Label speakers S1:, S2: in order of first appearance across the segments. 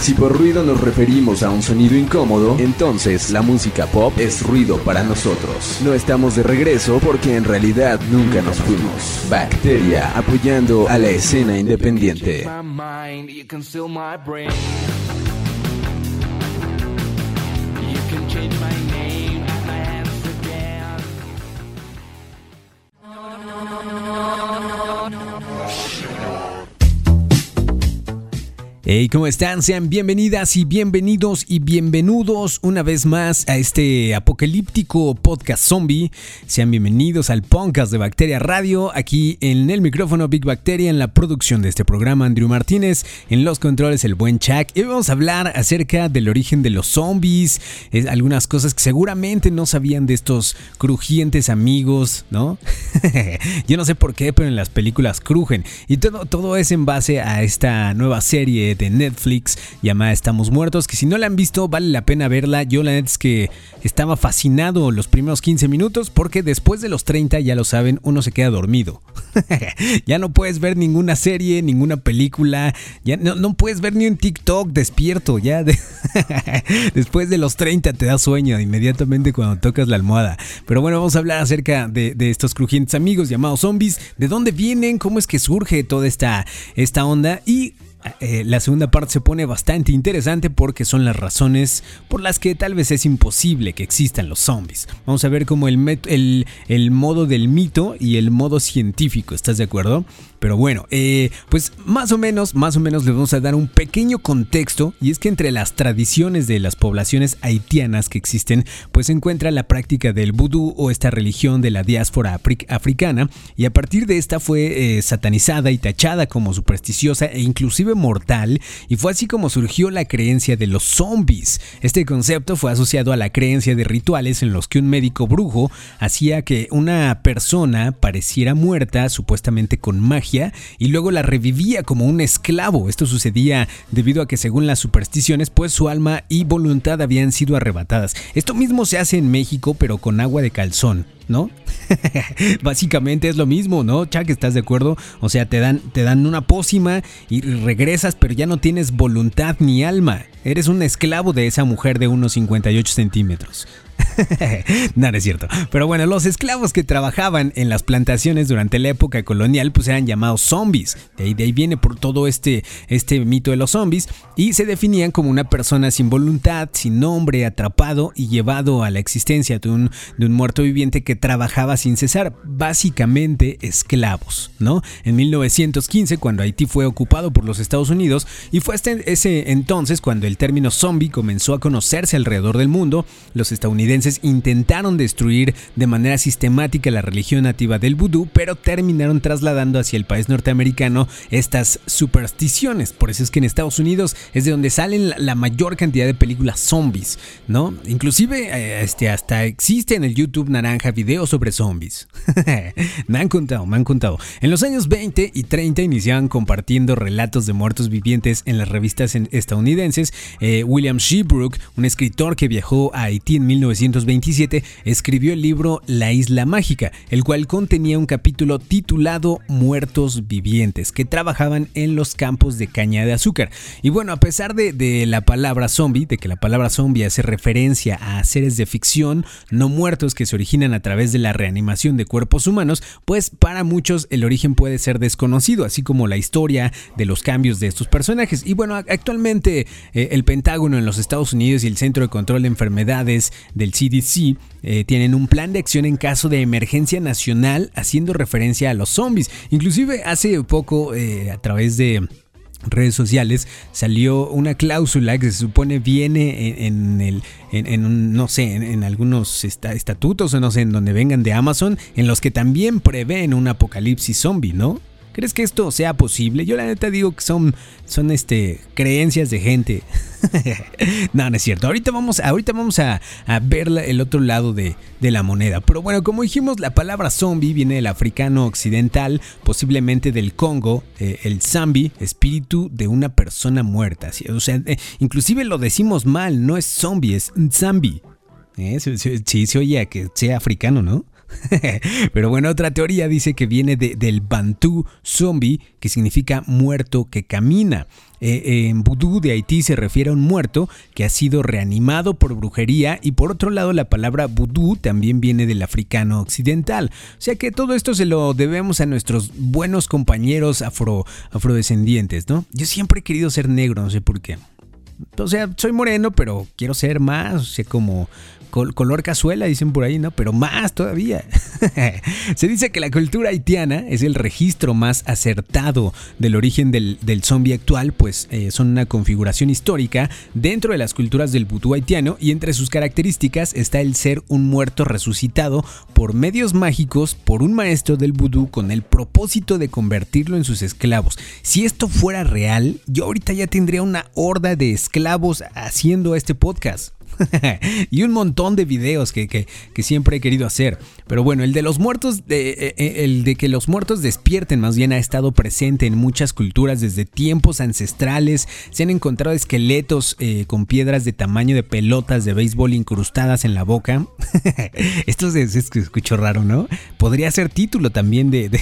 S1: Si por ruido nos referimos a un sonido incómodo, entonces la música pop es ruido para nosotros. No estamos de regreso porque en realidad nunca nos fuimos. Bacteria apoyando a la escena independiente.
S2: Hey, ¿cómo están? Sean bienvenidas y bienvenidos y bienvenidos una vez más a este apocalíptico podcast zombie. Sean bienvenidos al podcast de Bacteria Radio. Aquí en el micrófono Big Bacteria, en la producción de este programa, Andrew Martínez, en los controles, el buen Chuck. Y vamos a hablar acerca del origen de los zombies, algunas cosas que seguramente no sabían de estos crujientes amigos, ¿no? Yo no sé por qué, pero en las películas crujen. Y todo, todo es en base a esta nueva serie de Netflix llamada Estamos Muertos, que si no la han visto vale la pena verla. Yo la neta es que estaba fascinado los primeros 15 minutos porque después de los 30, ya lo saben, uno se queda dormido. ya no puedes ver ninguna serie, ninguna película, ya no, puedes ver ni un TikTok despierto, ya después de los 30 te da sueño inmediatamente cuando tocas la almohada. Pero bueno, vamos a hablar acerca de, estos crujientes amigos llamados zombies, de dónde vienen, cómo es que surge toda esta, esta onda y eh, la segunda parte se pone bastante interesante porque son las razones por las que tal vez es imposible que existan los zombies. Vamos a ver cómo el, el, el modo del mito y el modo científico, ¿estás de acuerdo? Pero bueno, eh, pues más o menos, más o menos les vamos a dar un pequeño contexto y es que entre las tradiciones de las poblaciones haitianas que existen, pues se encuentra la práctica del vudú o esta religión de la diáspora africana y a partir de esta fue eh, satanizada y tachada como supersticiosa e inclusive mortal y fue así como surgió la creencia de los zombies. Este concepto fue asociado a la creencia de rituales en los que un médico brujo hacía que una persona pareciera muerta supuestamente con magia y luego la revivía como un esclavo. Esto sucedía debido a que según las supersticiones, pues su alma y voluntad habían sido arrebatadas. Esto mismo se hace en México, pero con agua de calzón. ¿No? Básicamente es lo mismo, ¿no? Chuck, ¿estás de acuerdo? O sea, te dan, te dan una pócima y regresas, pero ya no tienes voluntad ni alma. Eres un esclavo de esa mujer de unos 58 centímetros. Nada es cierto. Pero bueno, los esclavos que trabajaban en las plantaciones durante la época colonial pues eran llamados zombies. De ahí, de ahí viene por todo este, este mito de los zombies y se definían como una persona sin voluntad, sin nombre, atrapado y llevado a la existencia de un, de un muerto viviente que trabajaba sin cesar. Básicamente esclavos, ¿no? En 1915, cuando Haití fue ocupado por los Estados Unidos y fue hasta ese entonces cuando el término zombie comenzó a conocerse alrededor del mundo, los estadounidenses intentaron destruir de manera sistemática la religión nativa del vudú, pero terminaron trasladando hacia el país norteamericano estas supersticiones. Por eso es que en Estados Unidos es de donde salen la mayor cantidad de películas zombies, ¿no? Inclusive eh, este, hasta existe en el YouTube naranja videos sobre zombies. me han contado, me han contado. En los años 20 y 30 iniciaban compartiendo relatos de muertos vivientes en las revistas estadounidenses. Eh, William Shebrook, un escritor que viajó a Haití en 19 1927 escribió el libro La Isla Mágica, el cual contenía un capítulo titulado Muertos Vivientes, que trabajaban en los campos de caña de azúcar. Y bueno, a pesar de, la palabra zombie, de que la palabra zombie hace referencia a seres de ficción no muertos que se originan a través de la reanimación de cuerpos humanos, pues para muchos el origen puede ser desconocido, así como la historia de los cambios de estos personajes. Y bueno, actualmente eh, el Pentágono en los Estados Unidos y el Centro de Control de Enfermedades del CDC eh, tienen un plan de acción en caso de emergencia nacional haciendo referencia a los zombies. Inclusive hace poco eh, a través de redes sociales salió una cláusula que se supone viene en, el en, no sé en, algunos estatutos o no sé en donde vengan de Amazon en los que también prevén un apocalipsis zombie no ¿Crees que esto sea posible? Yo la neta digo que son, son este, creencias de gente. no, no es cierto. Ahorita vamos, ahorita vamos a, ver el otro lado de, la moneda. Pero bueno, como dijimos, la palabra zombie viene del africano occidental, posiblemente del Congo, eh, el zambi, espíritu de una persona muerta. O sea, eh, inclusive lo decimos mal, no es zombie, es zambi. Eh, sí, se oye que sea africano, ¿no? Pero bueno, otra teoría dice que viene del Bantú zombie, que significa muerto que camina. Eh, en vudú de Haití se refiere a un muerto que ha sido reanimado por brujería y por otro lado la palabra vudú también viene del africano occidental. O sea que todo esto se lo debemos a nuestros buenos compañeros afro, afrodescendientes, ¿no? Yo siempre he querido ser negro, no sé por qué. O sea, soy moreno, pero quiero ser más, o sea, como color cazuela, dicen por ahí, ¿no? Pero más todavía. Se dice que la cultura haitiana es el registro más acertado del origen del, del zombie actual, pues eh, son una configuración histórica dentro de las culturas del vudú haitiano y entre sus características está el ser un muerto resucitado por medios mágicos por un maestro del vudú con el propósito de convertirlo en sus esclavos. Si esto fuera real, yo ahorita ya tendría una horda de esclavos haciendo este podcast. y un montón de videos que, siempre he querido hacer. Pero bueno, el de los muertos, de, eh, eh, el de que los muertos despierten más bien ha estado presente en muchas culturas desde tiempos ancestrales. Se han encontrado esqueletos eh, con piedras de tamaño de pelotas de béisbol incrustadas en la boca. Esto se, escuchó raro, ¿no? Podría ser título también de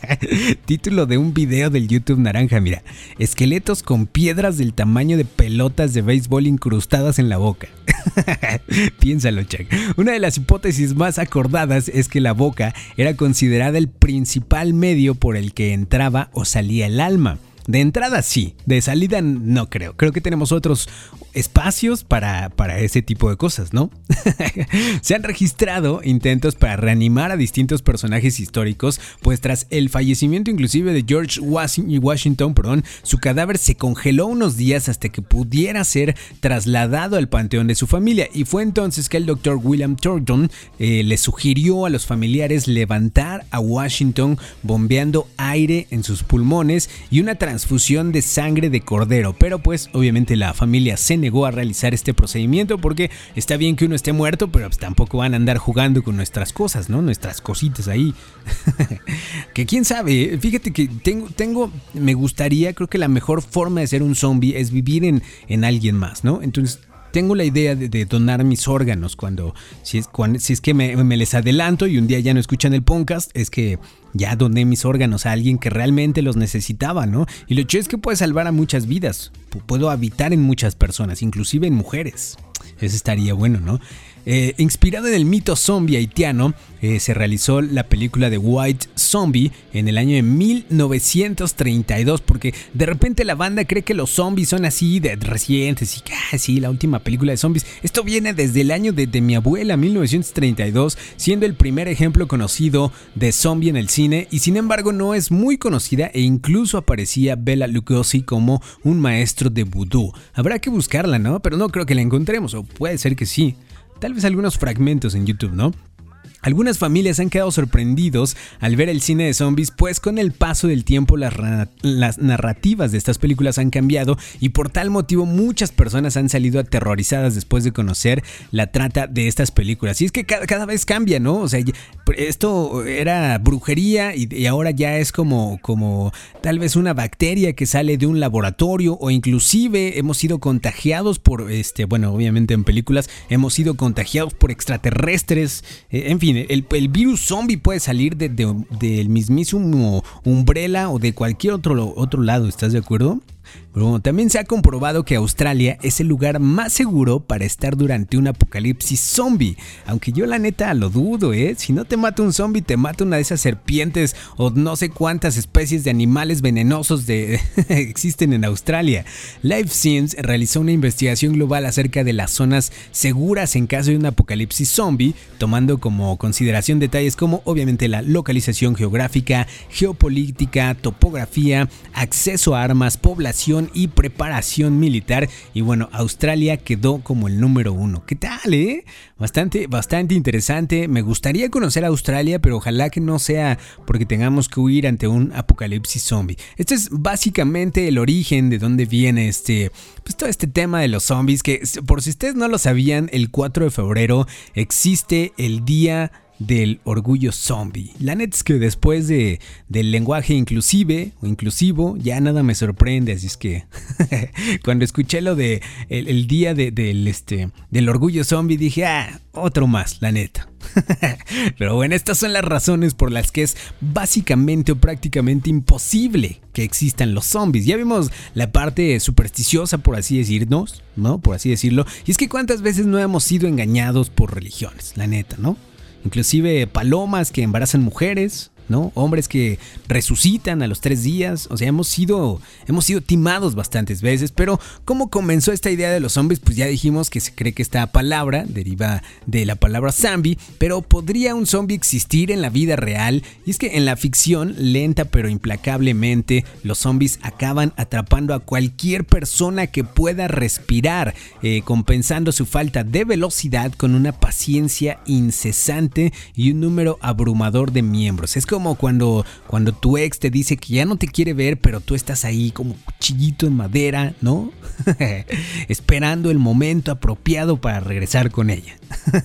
S2: título de un video del YouTube naranja, mira. Esqueletos con piedras del tamaño de pelotas de béisbol incrustadas en la boca. Piénsalo, Chuck. Una de las hipótesis más acordadas es que la boca era considerada el principal medio por el que entraba o salía el alma. De entrada sí, de salida no creo. Creo que tenemos otros espacios para, para ese tipo de cosas, ¿no? Se han registrado intentos para reanimar a distintos personajes históricos, pues tras el fallecimiento inclusive de George Washington, perdón, su cadáver se congeló unos días hasta que pudiera ser trasladado al panteón de su familia y fue entonces que el doctor William Thornton eh, le sugirió a los familiares levantar a Washington bombeando aire en sus pulmones y una transfusión de sangre de cordero, pero pues obviamente la familia se negó a realizar este procedimiento porque está bien que uno esté muerto, pero pues tampoco van a andar jugando con nuestras cosas, ¿no? Nuestras cositas ahí. que quién sabe, fíjate que tengo, tengo, me gustaría, creo que la mejor forma de ser un zombie es vivir en, en alguien más, ¿no? Entonces tengo la idea de, donar mis órganos cuando si es, que me, les adelanto y un día ya no escuchan el podcast, es que ya doné mis órganos a alguien que realmente los necesitaba, ¿no? Y lo hecho es que puede salvar a muchas vidas, puedo habitar en muchas personas, inclusive en mujeres. Eso estaría bueno, ¿no? Eh, inspirado en el mito zombie haitiano, eh, se realizó la película de White Zombie en el año de 1932, porque de repente la banda cree que los zombies son así de recientes y que, ah, sí, la última película de zombies. Esto viene desde el año de, mi abuela, 1932, siendo el primer ejemplo conocido de zombie en el cine, y sin embargo no es muy conocida e incluso aparecía Bella Lugosi como un maestro de vudú. Habrá que buscarla, ¿no? Pero no creo que la encontremos, puede ser que sí. Tal vez algunos fragmentos en YouTube, ¿no? Algunas familias han quedado sorprendidos al ver el cine de zombies, pues con el paso del tiempo las, narrativas de estas películas han cambiado y por tal motivo muchas personas han salido aterrorizadas después de conocer la trata de estas películas. Y es que cada, vez cambia, ¿no? O sea, esto era brujería y, ahora ya es como, como tal vez una bacteria que sale de un laboratorio o inclusive hemos sido contagiados por, este, bueno, obviamente en películas hemos sido contagiados por extraterrestres, eh, en fin el, virus zombie puede salir del mismísimo Umbrella o de cualquier otro, otro lado, ¿estás de acuerdo? También se ha comprobado que Australia es el lugar más seguro para estar durante un apocalipsis zombie. Aunque yo la neta lo dudo, ¿eh? Si no te mata un zombie, te mata una de esas serpientes o no sé cuántas especies de animales venenosos de existen en Australia. Life Science realizó una investigación global acerca de las zonas seguras en caso de un apocalipsis zombie, tomando como consideración detalles como obviamente la localización geográfica, geopolítica, topografía, acceso a armas, población, y preparación militar. Y bueno, Australia quedó como el número uno. ¿Qué tal, eh? Bastante, bastante interesante. Me gustaría conocer Australia, pero ojalá que no sea porque tengamos que huir ante un apocalipsis zombie. Este es básicamente el origen de dónde viene este, pues todo este tema de los zombies. Que por si ustedes no lo sabían, el 4 de febrero existe el día del orgullo zombie. La neta es que después de, del lenguaje inclusive o inclusivo, ya nada me sorprende, así es que cuando escuché lo de el, día del, este, del orgullo zombie dije, ah, otro más, la neta. Pero bueno, estas son las razones por las que es básicamente o prácticamente imposible que existan los zombies. Ya vimos la parte supersticiosa, por así decirnos, ¿no? Por así decirlo. Y es que cuántas veces no hemos sido engañados por religiones, la neta, ¿no? Inclusive palomas que embarazan mujeres, Hombres que resucitan a los tres días. O sea, hemos sido, hemos sido timados bastantes veces. Pero ¿cómo comenzó esta idea de los zombies? Pues ya dijimos que se cree que esta palabra deriva de la palabra zombie. Pero ¿podría un zombie existir en la vida real? Y es que en la ficción, lenta pero implacablemente, los zombies acaban atrapando a cualquier persona que pueda respirar, eh, compensando su falta de velocidad con una paciencia incesante y un número abrumador de miembros. Es como como cuando, cuando tu ex te dice que ya no te quiere ver, pero tú estás ahí como cuchillito en madera, ¿no? Esperando el momento apropiado para regresar con ella.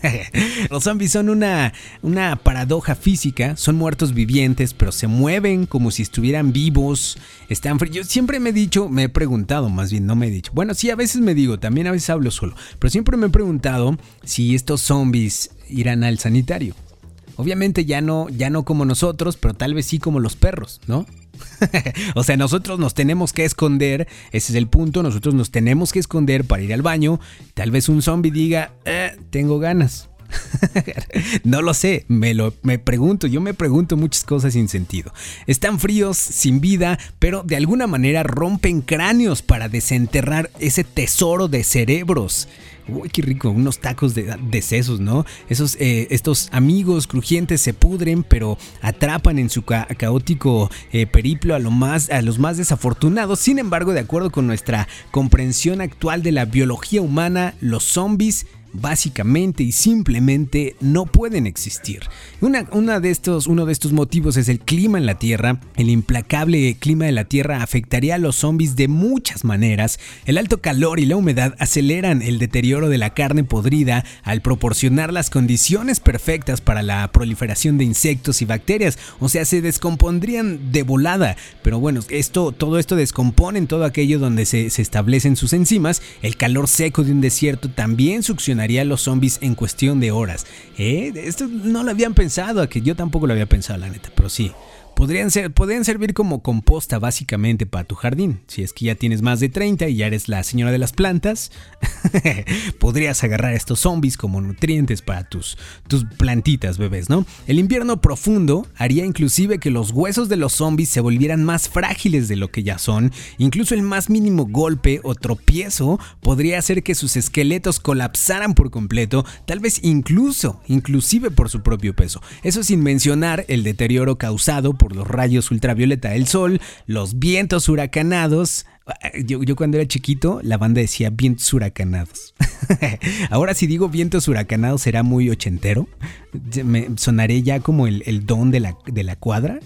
S2: Los zombies son una, una paradoja física, son muertos vivientes, pero se mueven como si estuvieran vivos, están. Yo siempre me he dicho, me he preguntado, más bien no me he dicho. Bueno, sí, a veces me digo, también a veces hablo solo, pero siempre me he preguntado si estos zombies irán al sanitario. Obviamente ya no, ya no como nosotros, pero tal vez sí como los perros, ¿no? o sea, nosotros nos tenemos que esconder, ese es el punto, nosotros nos tenemos que esconder para ir al baño. Tal vez un zombie diga, eh, tengo ganas. no lo sé, me lo me pregunto, yo me pregunto muchas cosas sin sentido. Están fríos, sin vida, pero de alguna manera rompen cráneos para desenterrar ese tesoro de cerebros. Uy, qué rico, unos tacos de, sesos, ¿no? Esos, eh, estos amigos crujientes se pudren, pero atrapan en su caótico eh, periplo a, lo más, a los más desafortunados. Sin embargo, de acuerdo con nuestra comprensión actual de la biología humana, los zombies básicamente y simplemente no pueden existir. Una, de estos, uno de estos motivos es el clima en la Tierra. El implacable clima de la Tierra afectaría a los zombies de muchas maneras. El alto calor y la humedad aceleran el deterioro de la carne podrida al proporcionar las condiciones perfectas para la proliferación de insectos y bacterias. O sea, se descompondrían de volada. Pero bueno, esto, todo esto descompone en todo aquello donde se, se establecen sus enzimas. El calor seco de un desierto también succiona a los zombies en cuestión de horas. ¿Eh? Esto no lo habían pensado, que yo tampoco lo había pensado, la neta, pero sí. Podrían, ser, podrían servir como composta básicamente para tu jardín. Si es que ya tienes más de 30 y ya eres la señora de las plantas, podrías agarrar estos zombies como nutrientes para tus, tus plantitas, bebés, ¿no? El invierno profundo haría inclusive que los huesos de los zombies se volvieran más frágiles de lo que ya son. Incluso el más mínimo golpe o tropiezo podría hacer que sus esqueletos colapsaran por completo, tal vez incluso, inclusive por su propio peso. Eso sin mencionar el deterioro causado por por los rayos ultravioleta del sol, los vientos huracanados. Yo, yo, cuando era chiquito, la banda decía vientos huracanados. Ahora si digo vientos huracanados será muy ochentero. Me sonaré ya como el, don de la, de la cuadra.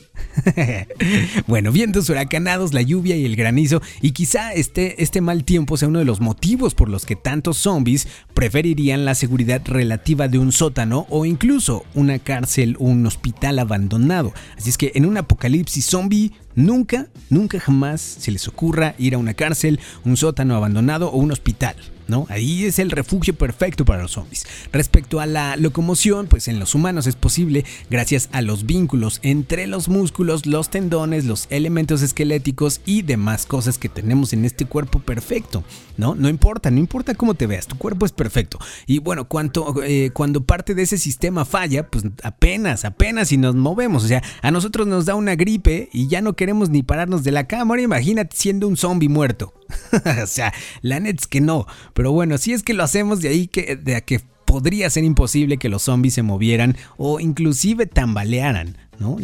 S2: bueno, vientos huracanados, la lluvia y el granizo. Y quizá este, este mal tiempo sea uno de los motivos por los que tantos zombies preferirían la seguridad relativa de un sótano o incluso una cárcel o un hospital abandonado. Así es que en un apocalipsis zombie Nunca, nunca jamás se les ocurra ir a una cárcel, un sótano abandonado o un hospital. ¿No? Ahí es el refugio perfecto para los zombies. Respecto a la locomoción, pues en los humanos es posible gracias a los vínculos entre los músculos, los tendones, los elementos esqueléticos y demás cosas que tenemos en este cuerpo perfecto, ¿no? No importa, no importa cómo te veas, tu cuerpo es perfecto. Y bueno, cuando, eh, cuando parte de ese sistema falla, pues apenas, apenas si nos movemos, o sea, a nosotros nos da una gripe y ya no queremos ni pararnos de la cama, ahora imagínate siendo un zombie muerto. o sea, la net es que no. Pero bueno, si es que lo hacemos de ahí que, de que podría ser imposible que los zombies se movieran o inclusive tambalearan. ¿No?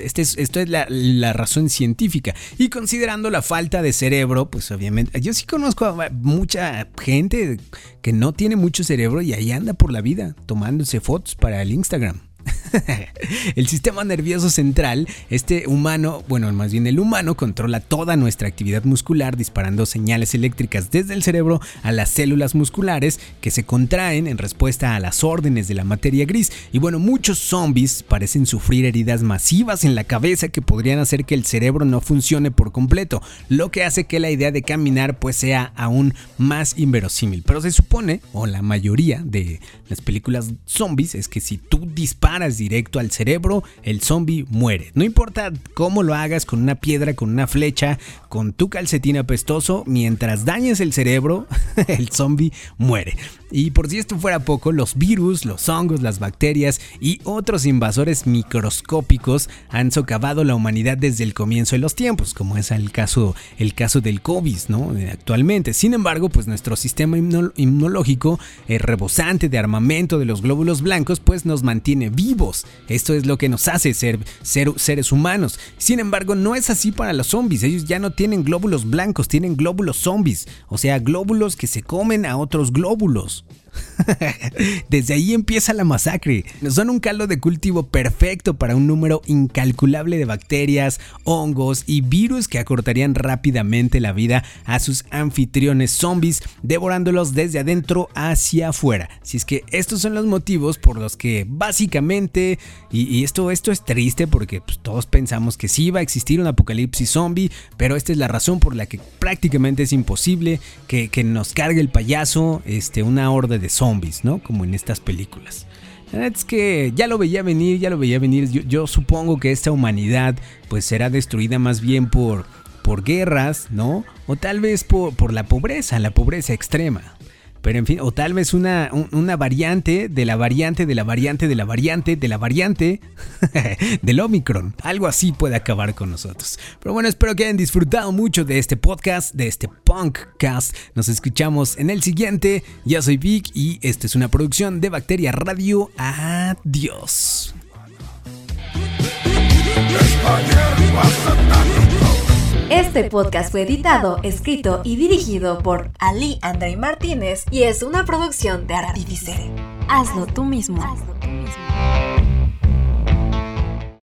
S2: Este esto es la, la, razón científica. Y considerando la falta de cerebro, pues obviamente, yo sí conozco a mucha gente que no tiene mucho cerebro y ahí anda por la vida tomándose fotos para el Instagram. el sistema nervioso central, este humano, bueno, más bien el humano, controla toda nuestra actividad muscular disparando señales eléctricas desde el cerebro a las células musculares que se contraen en respuesta a las órdenes de la materia gris. Y bueno, muchos zombies parecen sufrir heridas masivas en la cabeza que podrían hacer que el cerebro no funcione por completo, lo que hace que la idea de caminar pues sea aún más inverosímil. Pero se supone, o la mayoría de las películas zombies, es que si tú disparas directo al cerebro, el zombie muere. No importa cómo lo hagas, con una piedra, con una flecha, con tu calcetín apestoso, mientras dañes el cerebro, el zombie muere. Y por si esto fuera poco, los virus, los hongos, las bacterias y otros invasores microscópicos han socavado la humanidad desde el comienzo de los tiempos, como es el caso, el caso del COVID, ¿no? Actualmente. Sin embargo, pues nuestro sistema inmunológico, eh, rebosante de armamento de los glóbulos blancos, pues nos mantiene vivos. Esto es lo que nos hace ser, ser seres humanos. Sin embargo, no es así para los zombies. Ellos ya no tienen glóbulos blancos, tienen glóbulos zombies. O sea, glóbulos que se comen a otros glóbulos. Desde ahí empieza la masacre. Son un caldo de cultivo perfecto para un número incalculable de bacterias, hongos y virus que acortarían rápidamente la vida a sus anfitriones zombies, devorándolos desde adentro hacia afuera. Si es que estos son los motivos por los que básicamente, y, esto, esto es triste porque pues, todos pensamos que sí va a existir un apocalipsis zombie, pero esta es la razón por la que prácticamente es imposible que, nos cargue el payaso este, una horda de zombies, ¿no? Como en estas películas. es que ya lo veía venir, ya lo veía venir. Yo, supongo que esta humanidad pues será destruida más bien por, por guerras, ¿no? O tal vez por, por la pobreza, la pobreza extrema. Pero en fin, o tal vez una, una variante de la variante de la variante de la variante de la variante del Omicron. Algo así puede acabar con nosotros. Pero bueno, espero que hayan disfrutado mucho de este podcast, de este Punkcast. Nos escuchamos en el siguiente. Ya soy Vic y esta es una producción de Bacteria Radio. Adiós.
S3: Este podcast fue editado, escrito y dirigido por Ali André Martínez y es una producción de Artifice. Hazlo tú mismo. Hazlo tú mismo.